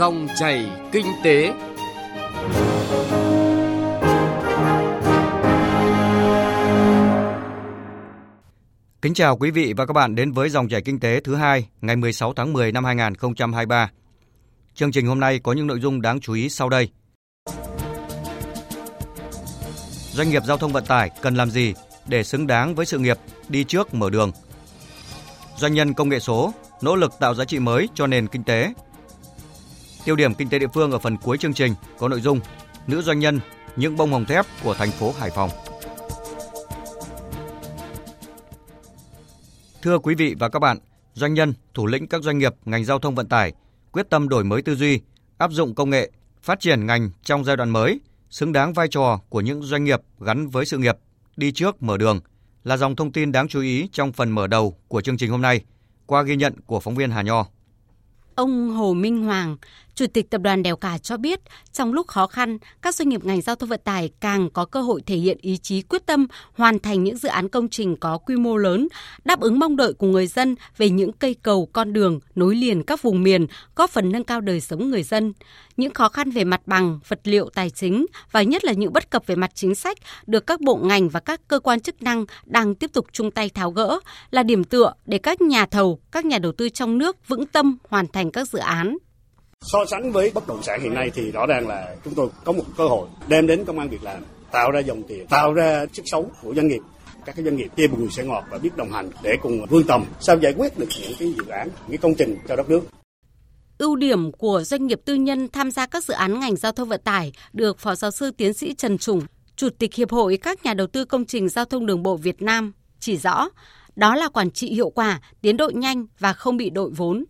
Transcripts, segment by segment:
Dòng chảy kinh tế. Kính chào quý vị và các bạn đến với dòng chảy kinh tế thứ hai, ngày 16 tháng 10 năm 2023. Chương trình hôm nay có những nội dung đáng chú ý sau đây. Doanh nghiệp giao thông vận tải cần làm gì để xứng đáng với sự nghiệp đi trước mở đường? Doanh nhân công nghệ số nỗ lực tạo giá trị mới cho nền kinh tế. Tiêu điểm kinh tế địa phương ở phần cuối chương trình có nội dung nữ doanh nhân những bông hồng thép của thành phố Hải Phòng. Thưa quý vị và các bạn, doanh nhân, thủ lĩnh các doanh nghiệp ngành giao thông vận tải quyết tâm đổi mới tư duy, áp dụng công nghệ, phát triển ngành trong giai đoạn mới, xứng đáng vai trò của những doanh nghiệp gắn với sự nghiệp, đi trước mở đường là dòng thông tin đáng chú ý trong phần mở đầu của chương trình hôm nay qua ghi nhận của phóng viên Hà Nho. Ông Hồ Minh Hoàng, Chủ tịch Tập đoàn Đèo Cả cho biết, trong lúc khó khăn, các doanh nghiệp ngành giao thông vận tải càng có cơ hội thể hiện ý chí quyết tâm hoàn thành những dự án công trình có quy mô lớn, đáp ứng mong đợi của người dân về những cây cầu con đường nối liền các vùng miền, góp phần nâng cao đời sống người dân. Những khó khăn về mặt bằng, vật liệu tài chính và nhất là những bất cập về mặt chính sách được các bộ ngành và các cơ quan chức năng đang tiếp tục chung tay tháo gỡ là điểm tựa để các nhà thầu, các nhà đầu tư trong nước vững tâm hoàn thành các dự án. So sánh với bất động sản hiện nay thì rõ ràng là chúng tôi có một cơ hội đem đến công an việc làm, tạo ra dòng tiền, tạo ra sức sống của doanh nghiệp các cái doanh nghiệp chia bùi sẽ ngọt và biết đồng hành để cùng vươn tầm sao giải quyết được những cái dự án, những công trình cho đất nước. Ưu điểm của doanh nghiệp tư nhân tham gia các dự án ngành giao thông vận tải được Phó Giáo sư Tiến sĩ Trần Trùng, Chủ tịch Hiệp hội các nhà đầu tư công trình giao thông đường bộ Việt Nam chỉ rõ, đó là quản trị hiệu quả, tiến độ nhanh và không bị đội vốn.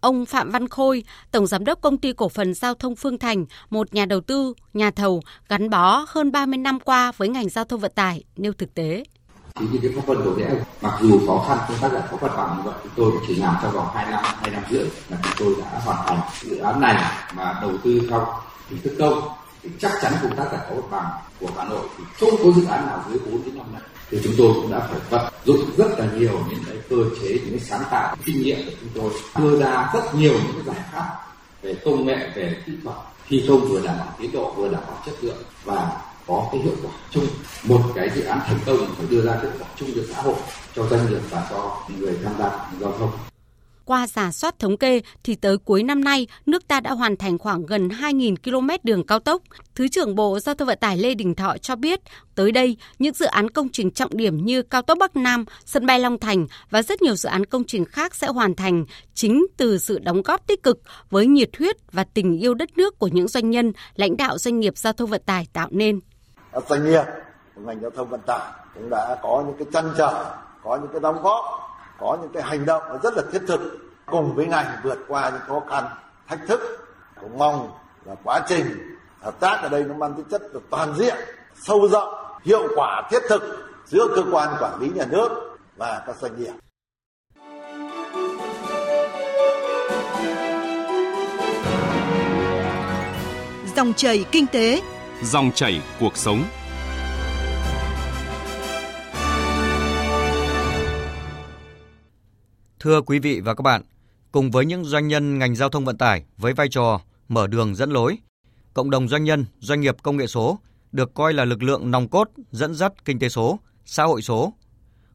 Ông Phạm Văn Khôi, Tổng Giám đốc Công ty Cổ phần Giao thông Phương Thành, một nhà đầu tư, nhà thầu gắn bó hơn 30 năm qua với ngành giao thông vận tải, nêu thực tế. Thì như cái pháp vân đổ lẽ mặc dù khó khăn công tác giải phóng mặt bằng vậy, chúng tôi chỉ làm trong vòng 2 năm, 2 năm rưỡi là chúng tôi đã hoàn thành dự án này mà đầu tư theo hình thức công. Thì chắc chắn công tác giải phóng mặt bằng của Hà Nội. Thì không có dự án nào dưới 4 đến 5 năm thì chúng tôi cũng đã phải vận dụng rất là nhiều những cái cơ chế, những cái sáng tạo, kinh nghiệm của chúng tôi, đưa ra rất nhiều những cái giải pháp về công nghệ, về kỹ thuật, thi công vừa đảm bảo tiến độ, vừa đảm bảo chất lượng và có cái hiệu quả chung. Một cái dự án thành công phải đưa ra hiệu quả chung cho xã hội, cho doanh nghiệp và cho người tham gia giao thông qua giả soát thống kê thì tới cuối năm nay, nước ta đã hoàn thành khoảng gần 2.000 km đường cao tốc. Thứ trưởng Bộ Giao thông Vận tải Lê Đình Thọ cho biết, tới đây, những dự án công trình trọng điểm như cao tốc Bắc Nam, sân bay Long Thành và rất nhiều dự án công trình khác sẽ hoàn thành chính từ sự đóng góp tích cực với nhiệt huyết và tình yêu đất nước của những doanh nhân, lãnh đạo doanh nghiệp giao thông vận tải tạo nên. Doanh nghiệp của ngành giao thông vận tải cũng đã có những cái chăn trở, có những cái đóng góp có những cái hành động rất là thiết thực cùng với ngành vượt qua những khó khăn thách thức cũng mong là quá trình hợp tác ở đây nó mang tính chất được toàn diện sâu rộng hiệu quả thiết thực giữa cơ quan quản lý nhà nước và các doanh nghiệp. Dòng chảy kinh tế. Dòng chảy cuộc sống Thưa quý vị và các bạn, cùng với những doanh nhân ngành giao thông vận tải với vai trò mở đường dẫn lối, cộng đồng doanh nhân, doanh nghiệp công nghệ số được coi là lực lượng nòng cốt dẫn dắt kinh tế số, xã hội số.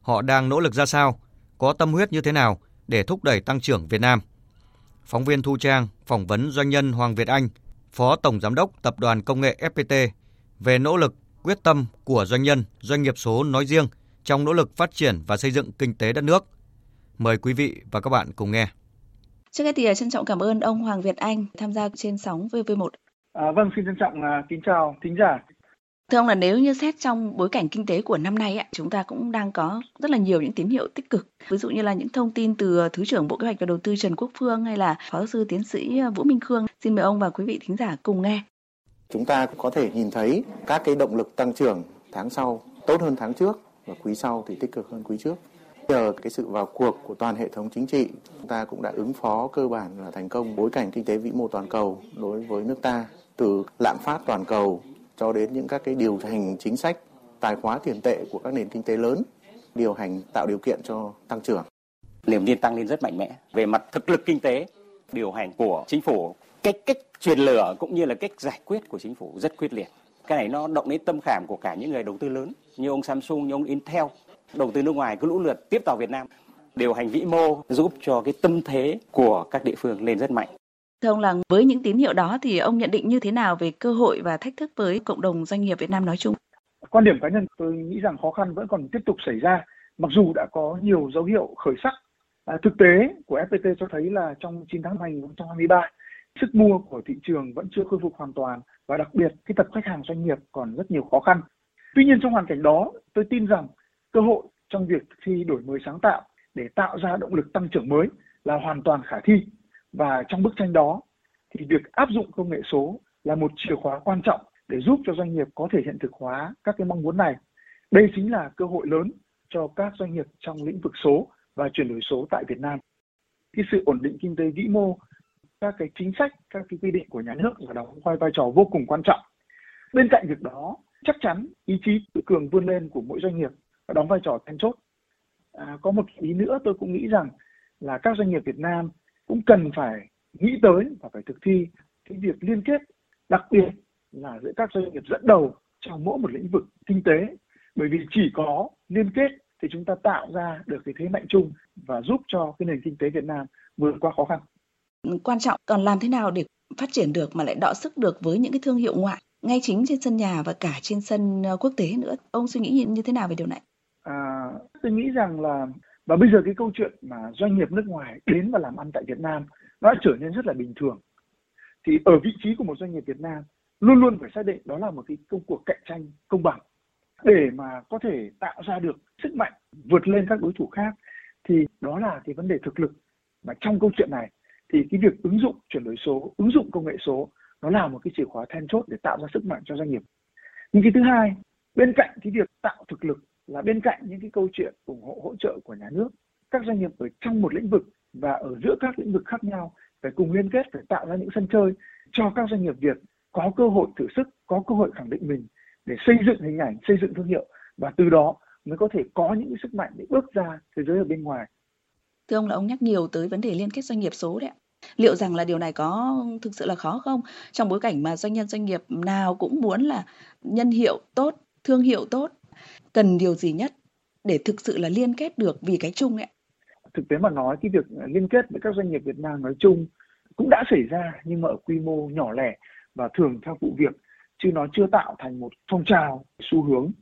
Họ đang nỗ lực ra sao, có tâm huyết như thế nào để thúc đẩy tăng trưởng Việt Nam. Phóng viên Thu Trang phỏng vấn doanh nhân Hoàng Việt Anh, Phó Tổng Giám đốc Tập đoàn Công nghệ FPT về nỗ lực, quyết tâm của doanh nhân, doanh nghiệp số nói riêng trong nỗ lực phát triển và xây dựng kinh tế đất nước. Mời quý vị và các bạn cùng nghe. Trước hết thì à, trân trọng cảm ơn ông Hoàng Việt Anh tham gia trên sóng VV1. À, vâng, xin trân trọng uh, kính chào thính giả. Thưa ông là nếu như xét trong bối cảnh kinh tế của năm nay, chúng ta cũng đang có rất là nhiều những tín hiệu tích cực. Ví dụ như là những thông tin từ à, Thứ trưởng Bộ Kế hoạch và Đầu tư Trần Quốc Phương hay là Phó giáo sư tiến sĩ Vũ Minh Khương. Xin mời ông và quý vị thính giả cùng nghe. Chúng ta cũng có thể nhìn thấy các cái động lực tăng trưởng tháng sau tốt hơn tháng trước và quý sau thì tích cực hơn quý trước. Nhờ cái sự vào cuộc của toàn hệ thống chính trị, chúng ta cũng đã ứng phó cơ bản là thành công bối cảnh kinh tế vĩ mô toàn cầu đối với nước ta, từ lạm phát toàn cầu cho đến những các cái điều hành chính sách tài khóa tiền tệ của các nền kinh tế lớn, điều hành tạo điều kiện cho tăng trưởng. Niềm tin tăng lên rất mạnh mẽ về mặt thực lực kinh tế, điều hành của chính phủ cái cách truyền lửa cũng như là cách giải quyết của chính phủ rất quyết liệt cái này nó động đến tâm khảm của cả những người đầu tư lớn như ông Samsung như ông Intel đầu tư nước ngoài cứ lũ lượt tiếp vào Việt Nam điều hành vĩ mô giúp cho cái tâm thế của các địa phương lên rất mạnh Thưa ông là với những tín hiệu đó thì ông nhận định như thế nào về cơ hội và thách thức với cộng đồng doanh nghiệp Việt Nam nói chung? Quan điểm cá nhân tôi nghĩ rằng khó khăn vẫn còn tiếp tục xảy ra mặc dù đã có nhiều dấu hiệu khởi sắc. À, thực tế của FPT cho thấy là trong 9 tháng 2023, sức mua của thị trường vẫn chưa khôi phục hoàn toàn và đặc biệt cái tập khách hàng doanh nghiệp còn rất nhiều khó khăn. Tuy nhiên trong hoàn cảnh đó, tôi tin rằng cơ hội trong việc thi đổi mới sáng tạo để tạo ra động lực tăng trưởng mới là hoàn toàn khả thi và trong bức tranh đó thì việc áp dụng công nghệ số là một chìa khóa quan trọng để giúp cho doanh nghiệp có thể hiện thực hóa các cái mong muốn này. Đây chính là cơ hội lớn cho các doanh nghiệp trong lĩnh vực số và chuyển đổi số tại Việt Nam. Cái sự ổn định kinh tế vĩ mô, các cái chính sách, các cái quy định của nhà nước là đóng vai vai trò vô cùng quan trọng. Bên cạnh việc đó, chắc chắn ý chí tự cường vươn lên của mỗi doanh nghiệp đóng vai trò then chốt. À, có một ý nữa tôi cũng nghĩ rằng là các doanh nghiệp Việt Nam cũng cần phải nghĩ tới và phải thực thi cái việc liên kết đặc biệt là giữa các doanh nghiệp dẫn đầu trong mỗi một lĩnh vực kinh tế bởi vì chỉ có liên kết thì chúng ta tạo ra được cái thế mạnh chung và giúp cho cái nền kinh tế Việt Nam vượt qua khó khăn. Quan trọng còn làm thế nào để phát triển được mà lại đọ sức được với những cái thương hiệu ngoại ngay chính trên sân nhà và cả trên sân ờ, quốc tế nữa. Ông suy nghĩ như thế nào về điều này? À, tôi nghĩ rằng là và bây giờ cái câu chuyện mà doanh nghiệp nước ngoài đến và làm ăn tại Việt Nam nó đã trở nên rất là bình thường. Thì ở vị trí của một doanh nghiệp Việt Nam luôn luôn phải xác định đó là một cái công cuộc cạnh tranh công bằng. Để mà có thể tạo ra được sức mạnh vượt lên các đối thủ khác thì đó là cái vấn đề thực lực. Mà trong câu chuyện này thì cái việc ứng dụng chuyển đổi số ứng dụng công nghệ số nó là một cái chìa khóa then chốt để tạo ra sức mạnh cho doanh nghiệp. Nhưng cái thứ hai bên cạnh cái việc tạo thực lực là bên cạnh những cái câu chuyện ủng hộ, hỗ trợ của nhà nước, các doanh nghiệp ở trong một lĩnh vực và ở giữa các lĩnh vực khác nhau phải cùng liên kết, phải tạo ra những sân chơi cho các doanh nghiệp Việt có cơ hội thử sức, có cơ hội khẳng định mình để xây dựng hình ảnh, xây dựng thương hiệu và từ đó mới có thể có những sức mạnh để bước ra thế giới ở bên ngoài. Thưa ông là ông nhắc nhiều tới vấn đề liên kết doanh nghiệp số đấy ạ. Liệu rằng là điều này có thực sự là khó không? Trong bối cảnh mà doanh nhân, doanh nghiệp nào cũng muốn là nhân hiệu tốt, thương hiệu tốt cần điều gì nhất để thực sự là liên kết được vì cái chung ấy thực tế mà nói, cái việc liên kết với các doanh nghiệp Việt Nam nói chung cũng đã xảy ra nhưng mà ở quy mô nhỏ lẻ và thường theo vụ việc, chứ nó chưa tạo thành một phong trào, xu hướng.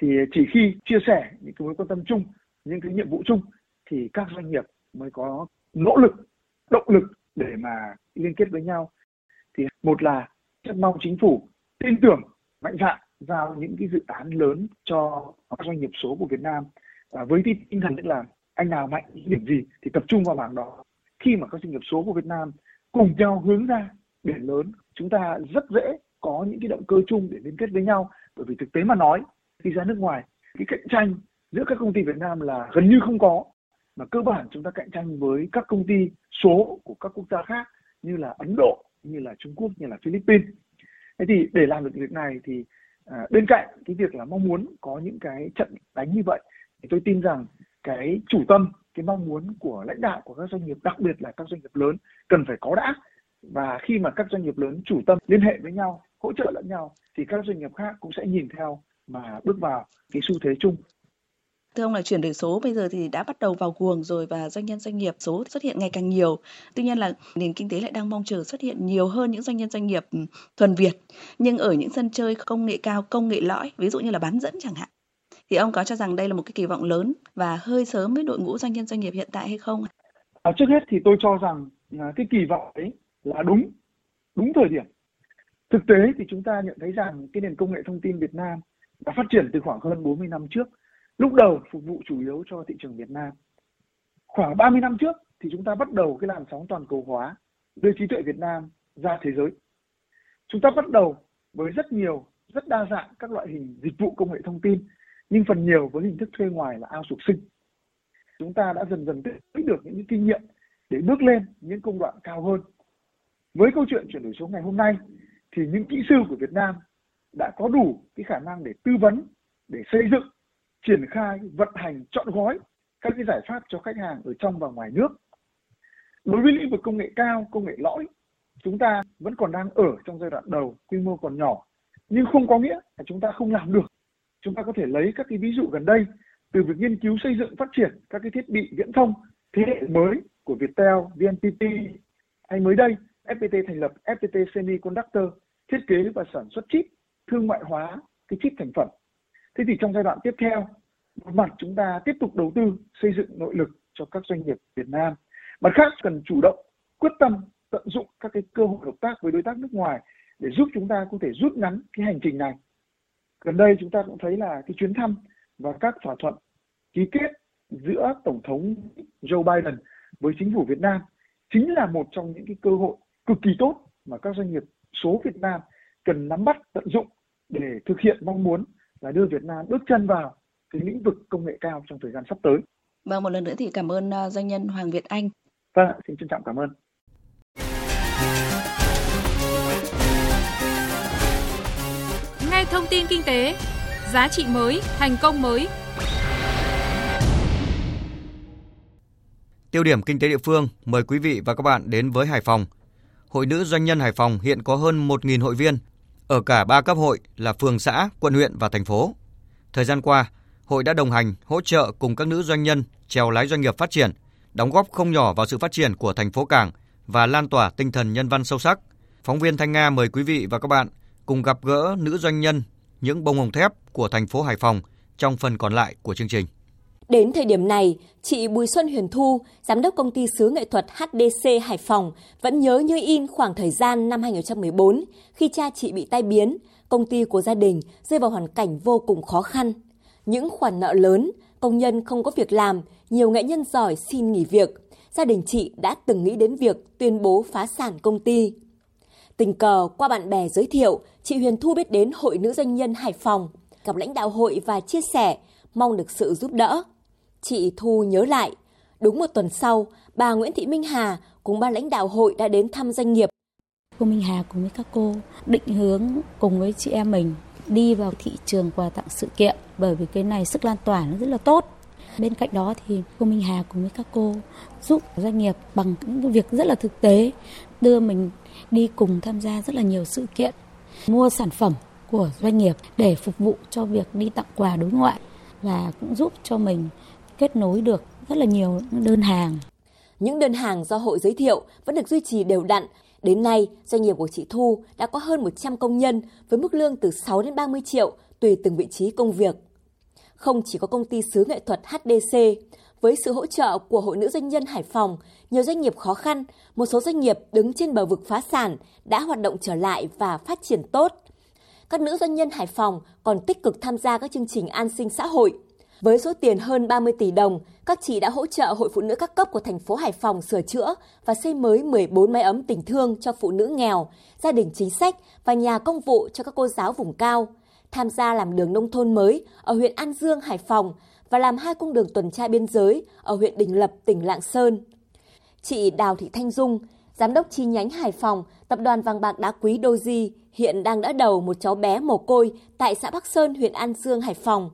Thì chỉ khi chia sẻ những cái mối quan tâm chung, những cái nhiệm vụ chung thì các doanh nghiệp mới có nỗ lực, động lực để mà liên kết với nhau. Thì một là rất mong chính phủ tin tưởng mạnh dạn giao những cái dự án lớn cho các doanh nghiệp số của Việt Nam. Và với tinh thần tức là anh nào mạnh điểm gì thì tập trung vào mảng đó. Khi mà các doanh nghiệp số của Việt Nam cùng nhau hướng ra biển lớn, chúng ta rất dễ có những cái động cơ chung để liên kết với nhau. Bởi vì thực tế mà nói, khi ra nước ngoài, cái cạnh tranh giữa các công ty Việt Nam là gần như không có. Mà cơ bản chúng ta cạnh tranh với các công ty số của các quốc gia khác như là Ấn Độ, như là Trung Quốc, như là Philippines. Thế thì để làm được việc này thì à, bên cạnh cái việc là mong muốn có những cái trận đánh như vậy thì tôi tin rằng cái chủ tâm cái mong muốn của lãnh đạo của các doanh nghiệp đặc biệt là các doanh nghiệp lớn cần phải có đã. Và khi mà các doanh nghiệp lớn chủ tâm liên hệ với nhau hỗ trợ lẫn nhau thì các doanh nghiệp khác cũng sẽ nhìn theo mà bước vào cái xu thế chung. Thưa ông là chuyển đổi số bây giờ thì đã bắt đầu vào cuồng rồi và doanh nhân doanh nghiệp số xuất hiện ngày càng nhiều. Tuy nhiên là nền kinh tế lại đang mong chờ xuất hiện nhiều hơn những doanh nhân doanh nghiệp ừ, thuần Việt. Nhưng ở những sân chơi công nghệ cao, công nghệ lõi, ví dụ như là bán dẫn chẳng hạn. Thì ông có cho rằng đây là một cái kỳ vọng lớn và hơi sớm với đội ngũ doanh nhân doanh nghiệp hiện tại hay không? À, trước hết thì tôi cho rằng à, cái kỳ vọng ấy là đúng, đúng thời điểm. Thực tế thì chúng ta nhận thấy rằng cái nền công nghệ thông tin Việt Nam đã phát triển từ khoảng hơn 40 năm trước lúc đầu phục vụ chủ yếu cho thị trường Việt Nam. Khoảng 30 năm trước thì chúng ta bắt đầu cái làn sóng toàn cầu hóa đưa trí tuệ Việt Nam ra thế giới. Chúng ta bắt đầu với rất nhiều, rất đa dạng các loại hình dịch vụ công nghệ thông tin, nhưng phần nhiều với hình thức thuê ngoài là ao sục sinh. Chúng ta đã dần dần tích được những kinh nghiệm để bước lên những công đoạn cao hơn. Với câu chuyện chuyển đổi số ngày hôm nay thì những kỹ sư của Việt Nam đã có đủ cái khả năng để tư vấn, để xây dựng triển khai vận hành chọn gói các cái giải pháp cho khách hàng ở trong và ngoài nước đối với lĩnh vực công nghệ cao công nghệ lõi chúng ta vẫn còn đang ở trong giai đoạn đầu, quy mô còn nhỏ, nhưng không có nghĩa là chúng ta không làm được. Chúng ta có thể lấy các cái ví dụ gần đây từ việc nghiên cứu xây dựng phát triển các cái thiết bị viễn thông thế hệ mới của Viettel, VNPT hay mới đây FPT thành lập FPT Semiconductor thiết kế và sản xuất chip thương mại hóa cái chip thành phẩm. Thế thì trong giai đoạn tiếp theo, một mặt chúng ta tiếp tục đầu tư xây dựng nội lực cho các doanh nghiệp Việt Nam. Mặt khác cần chủ động quyết tâm tận dụng các cái cơ hội hợp tác với đối tác nước ngoài để giúp chúng ta có thể rút ngắn cái hành trình này. Gần đây chúng ta cũng thấy là cái chuyến thăm và các thỏa thuận ký kết giữa Tổng thống Joe Biden với chính phủ Việt Nam chính là một trong những cái cơ hội cực kỳ tốt mà các doanh nghiệp số Việt Nam cần nắm bắt tận dụng để thực hiện mong muốn là đưa Việt Nam bước chân vào cái lĩnh vực công nghệ cao trong thời gian sắp tới. Vâng, một lần nữa thì cảm ơn uh, doanh nhân Hoàng Việt Anh. Vâng, xin trân trọng cảm ơn. Nghe thông tin kinh tế, giá trị mới, thành công mới. Tiêu điểm kinh tế địa phương, mời quý vị và các bạn đến với Hải Phòng. Hội nữ doanh nhân Hải Phòng hiện có hơn 1.000 hội viên ở cả ba cấp hội là phường xã, quận huyện và thành phố. Thời gian qua, hội đã đồng hành, hỗ trợ cùng các nữ doanh nhân trèo lái doanh nghiệp phát triển, đóng góp không nhỏ vào sự phát triển của thành phố Cảng và lan tỏa tinh thần nhân văn sâu sắc. Phóng viên Thanh Nga mời quý vị và các bạn cùng gặp gỡ nữ doanh nhân những bông hồng thép của thành phố Hải Phòng trong phần còn lại của chương trình. Đến thời điểm này, chị Bùi Xuân Huyền Thu, giám đốc công ty sứ nghệ thuật HDC Hải Phòng vẫn nhớ như in khoảng thời gian năm 2014 khi cha chị bị tai biến, công ty của gia đình rơi vào hoàn cảnh vô cùng khó khăn. Những khoản nợ lớn, công nhân không có việc làm, nhiều nghệ nhân giỏi xin nghỉ việc. Gia đình chị đã từng nghĩ đến việc tuyên bố phá sản công ty. Tình cờ qua bạn bè giới thiệu, chị Huyền Thu biết đến Hội Nữ Doanh nhân Hải Phòng, gặp lãnh đạo hội và chia sẻ, mong được sự giúp đỡ. Chị Thu nhớ lại, đúng một tuần sau, bà Nguyễn Thị Minh Hà cùng ban lãnh đạo hội đã đến thăm doanh nghiệp. Cô Minh Hà cùng với các cô định hướng cùng với chị em mình đi vào thị trường quà tặng sự kiện bởi vì cái này sức lan tỏa nó rất là tốt. Bên cạnh đó thì cô Minh Hà cùng với các cô giúp doanh nghiệp bằng những việc rất là thực tế đưa mình đi cùng tham gia rất là nhiều sự kiện mua sản phẩm của doanh nghiệp để phục vụ cho việc đi tặng quà đối ngoại và cũng giúp cho mình kết nối được rất là nhiều đơn hàng. Những đơn hàng do hội giới thiệu vẫn được duy trì đều đặn. Đến nay, doanh nghiệp của chị Thu đã có hơn 100 công nhân với mức lương từ 6 đến 30 triệu tùy từng vị trí công việc. Không chỉ có công ty sứ nghệ thuật HDC, với sự hỗ trợ của Hội Nữ Doanh nhân Hải Phòng, nhiều doanh nghiệp khó khăn, một số doanh nghiệp đứng trên bờ vực phá sản đã hoạt động trở lại và phát triển tốt. Các nữ doanh nhân Hải Phòng còn tích cực tham gia các chương trình an sinh xã hội. Với số tiền hơn 30 tỷ đồng, các chị đã hỗ trợ Hội Phụ nữ các cấp của thành phố Hải Phòng sửa chữa và xây mới 14 mái ấm tình thương cho phụ nữ nghèo, gia đình chính sách và nhà công vụ cho các cô giáo vùng cao. Tham gia làm đường nông thôn mới ở huyện An Dương, Hải Phòng và làm hai cung đường tuần tra biên giới ở huyện Đình Lập, tỉnh Lạng Sơn. Chị Đào Thị Thanh Dung, giám đốc chi nhánh Hải Phòng, tập đoàn vàng bạc đá quý Doji, hiện đang đỡ đầu một cháu bé mồ côi tại xã Bắc Sơn, huyện An Dương, Hải Phòng.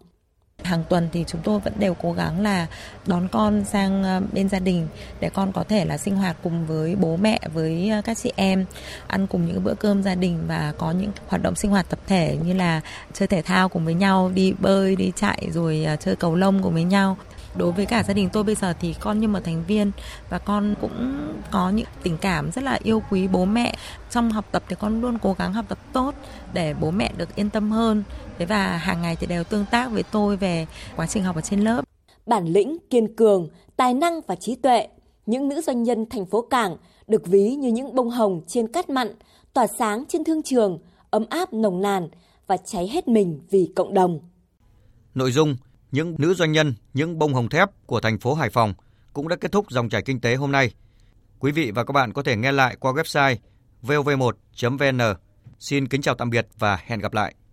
Hàng tuần thì chúng tôi vẫn đều cố gắng là đón con sang ờ, bên gia đình để con có thể là sinh hoạt cùng với bố mẹ, với ờ, các chị em, ăn cùng những bữa cơm gia đình và có những hoạt động sinh hoạt tập thể như là chơi thể thao cùng với nhau, đi bơi, đi chạy rồi ờ, chơi cầu lông cùng với nhau đối với cả gia đình tôi bây giờ thì con như một thành viên và con cũng có những tình cảm rất là yêu quý bố mẹ. Trong học tập thì con luôn cố gắng học tập tốt để bố mẹ được yên tâm hơn. Thế và hàng ngày thì đều tương tác với tôi về quá trình học ở trên lớp. Bản lĩnh kiên cường tài năng và trí tuệ những nữ doanh nhân thành phố cảng được ví như những bông hồng trên cát mặn tỏa sáng trên thương trường ấm áp nồng nàn và cháy hết mình vì cộng đồng. Nội dung những nữ doanh nhân, những bông hồng thép của thành phố Hải Phòng cũng đã kết thúc dòng chảy kinh tế hôm nay. Quý vị và các bạn có thể nghe lại qua website vov1.vn. Xin kính chào tạm biệt và hẹn gặp lại.